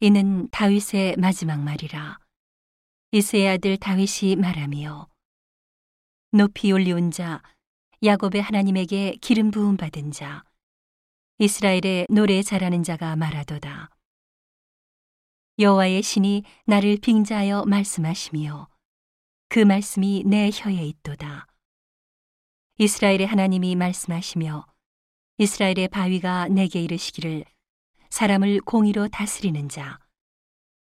이는 다윗의 마지막 말이라. 이스의 아들 다윗이 말하며 높이 올리온 자 야곱의 하나님에게 기름 부음 받은 자 이스라엘의 노래 잘하는 자가 말하도다. 여호와의 신이 나를 빙자하여 말씀하시며 그 말씀이 내 혀에 있도다. 이스라엘의 하나님이 말씀하시며 이스라엘의 바위가 내게 이르시기를 사람을 공의로 다스리는 자,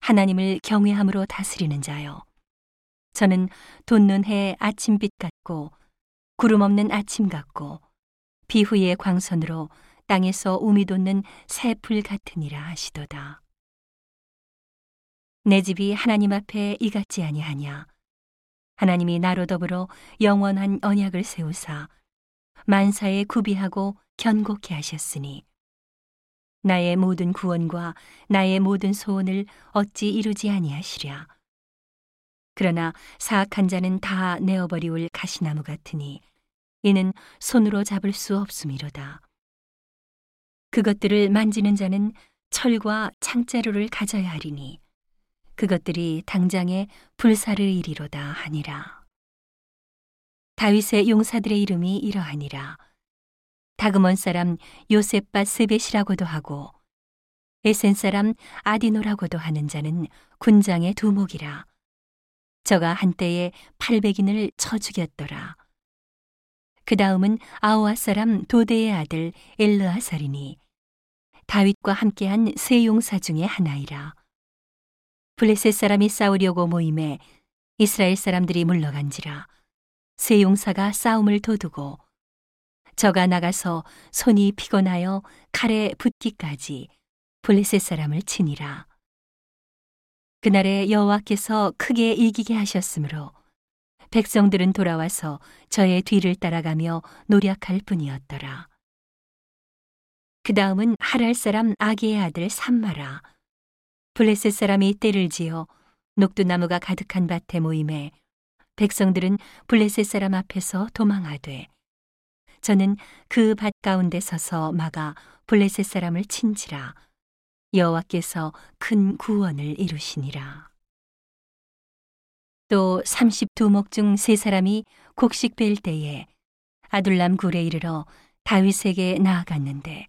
하나님을 경외함으로 다스리는 자요. 저는 돋는 해 아침빛 같고 구름 없는 아침 같고 비후의 광선으로 땅에서 우미 돋는 새 풀 같으니라 하시도다. 내 집이 하나님 앞에 이같지 아니하냐. 하나님이 나로 더불어 영원한 언약을 세우사 만사에 구비하고 견고케 하셨으니 나의 모든 구원과 나의 모든 소원을 어찌 이루지 아니하시랴. 그러나 사악한 자는 다 내어버리올 가시나무 같으니 이는 손으로 잡을 수 없음이로다. 그것들을 만지는 자는 철과 창자루를 가져야 하리니 그것들이 당장에 불사를 이리로다 하니라. 다윗의 용사들의 이름이 이러하니라. 다그먼 사람 요셉바 스벳이라고도 하고 에센 사람 아디노라고도 하는 자는 군장의 두목이라. 저가 한때에 팔백인을 쳐 죽였더라. 그 다음은 아오아 사람 도대의 아들 엘르아살이니 다윗과 함께한 세 용사 중의 하나이라. 블레셋 사람이 싸우려고 모임에 이스라엘 사람들이 물러간지라. 세 용사가 싸움을 도두고 저가 나가서 손이 피곤하여 칼에 붙기까지 블레셋 사람을 치니라. 그날에 여호와께서 크게 이기게 하셨으므로 백성들은 돌아와서 저의 뒤를 따라가며 노력할 뿐이었더라. 그 다음은 하랄 사람 아기의 아들 삼마라. 블레셋 사람이 때를 지어 녹두나무가 가득한 밭에 모임에 백성들은 블레셋 사람 앞에서 도망하되 저는 그 밭 가운데 서서 막아 블레셋 사람을 친지라 여호와께서 큰 구원을 이루시니라. 또 32목 중 세 사람이 곡식 벨 때에 아둘람 굴에 이르러 다윗에게 나아갔는데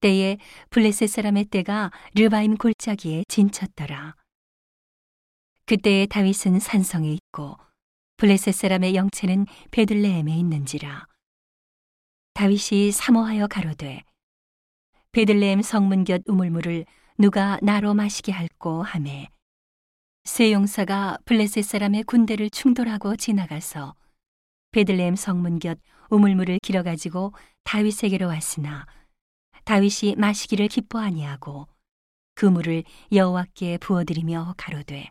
때에 블레셋 사람의 때가 르바임 골짜기에 진쳤더라. 그때에 다윗은 산성에 있고 블레셋 사람의 영체는 베들레헴에 있는지라. 다윗이 사모하여 가로되 베들레헴 성문 곁 우물물을 누가 나로 마시게 할꼬 하매 세 용사가 블레셋 사람의 군대를 충돌하고 지나가서 베들레헴 성문 곁 우물물을 길어 가지고 다윗에게로 왔으나 다윗이 마시기를 기뻐 아니하고 그 물을 여호와께 부어드리며 가로되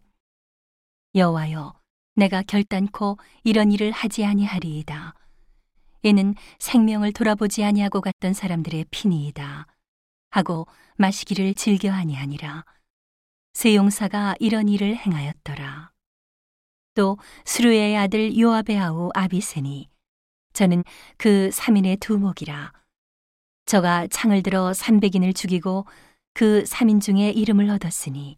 여호와여 내가 결단코 이런 일을 하지 아니하리이다 이는 생명을 돌아보지 아니하고 갔던 사람들의 피니이다. 하고 마시기를 즐겨하니 아니라 세 용사가 이런 일을 행하였더라. 또 수르의 아들 요압의 아우 아비세니 저는 그 3인의 두목이라 저가 창을 들어 300인을 죽이고 그 3인 중에 이름을 얻었으니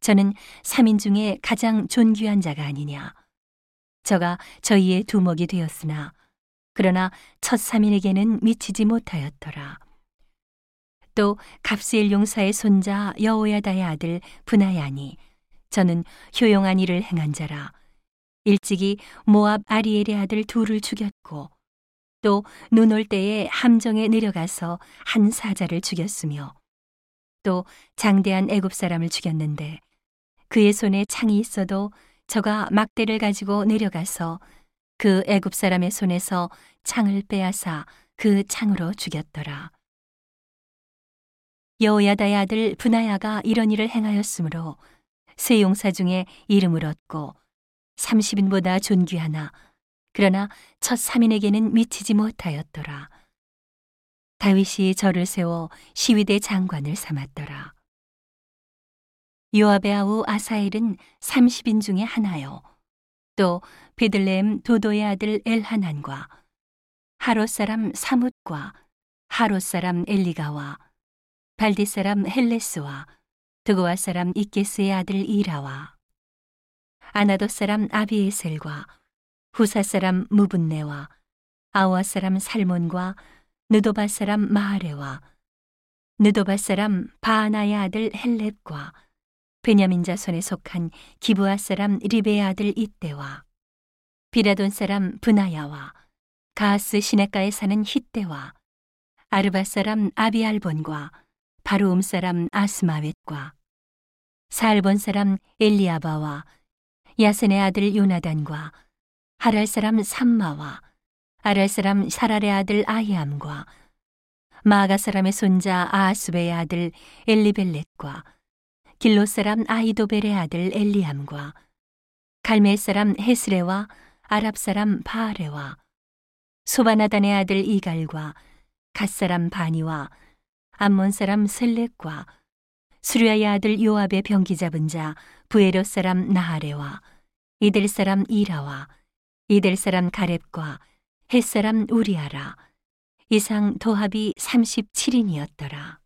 저는 3인 중에 가장 존귀한 자가 아니냐 저가 저희의 두목이 되었으나 그러나 첫 사민에게는 미치지 못하였더라. 또 갑스일 용사의 손자 여호야다의 아들 분하야니 저는 효용한 일을 행한 자라 일찍이 모압 아리엘의 아들 둘을 죽였고 또 눈 올 때에 함정에 내려가서 한 사자를 죽였으며 또 장대한 애굽 사람을 죽였는데 그의 손에 창이 있어도 저가 막대를 가지고 내려가서 그 애굽 사람의 손에서 창을 빼앗아 그 창으로 죽였더라. 여호야다의 아들 분하야가 이런 일을 행하였으므로 세 용사 중에 이름을 얻고 30인보다 존귀하나 그러나 첫 3인에게는 미치지 못하였더라. 다윗이 저를 세워 시위대 장관을 삼았더라. 요압의 아우 아사엘은 30인 중에 하나요. 또 베들레헴 도도의 아들 엘하난과 하롯 사람 사뭇과 하롯 사람 엘리가와 발디 사람 헬레스와 드고아 사람 이케스의 아들 이라와 아나도 사람 아비에셀과 후사 사람 무분네와 아와 사람 살몬과 느도바 사람 마하레와 느도바 사람 바하나의 아들 헬렙과 베냐민 자손에 속한 기브아 사람 리베의 아들 이때와 비라돈 사람 브나야와 가스 시내가에 사는 히때와 아르바 사람 아비알본과 바루움 사람 아스마웻과 살본 사람 엘리아바와 야센의 아들 요나단과 하랄 사람 삼마와 아랄 사람 사랄의 아들 아히암과 마가 사람의 손자 아하스베의 아들 엘리벨렛과 길로 사람 아이도벨의 아들 엘리암과 갈멜 사람 헤스레와 아랍 사람 바아레와 소바나단의 아들 이갈과 갓 사람 바니와 암몬 사람 셀렉과 수리아의 아들 요압의 병기 잡은 자 부에로 사람 나하레와 이들 사람 이라와 이들 사람 가렙과 햇 사람 우리아라 이상 도합이 37인이었더라.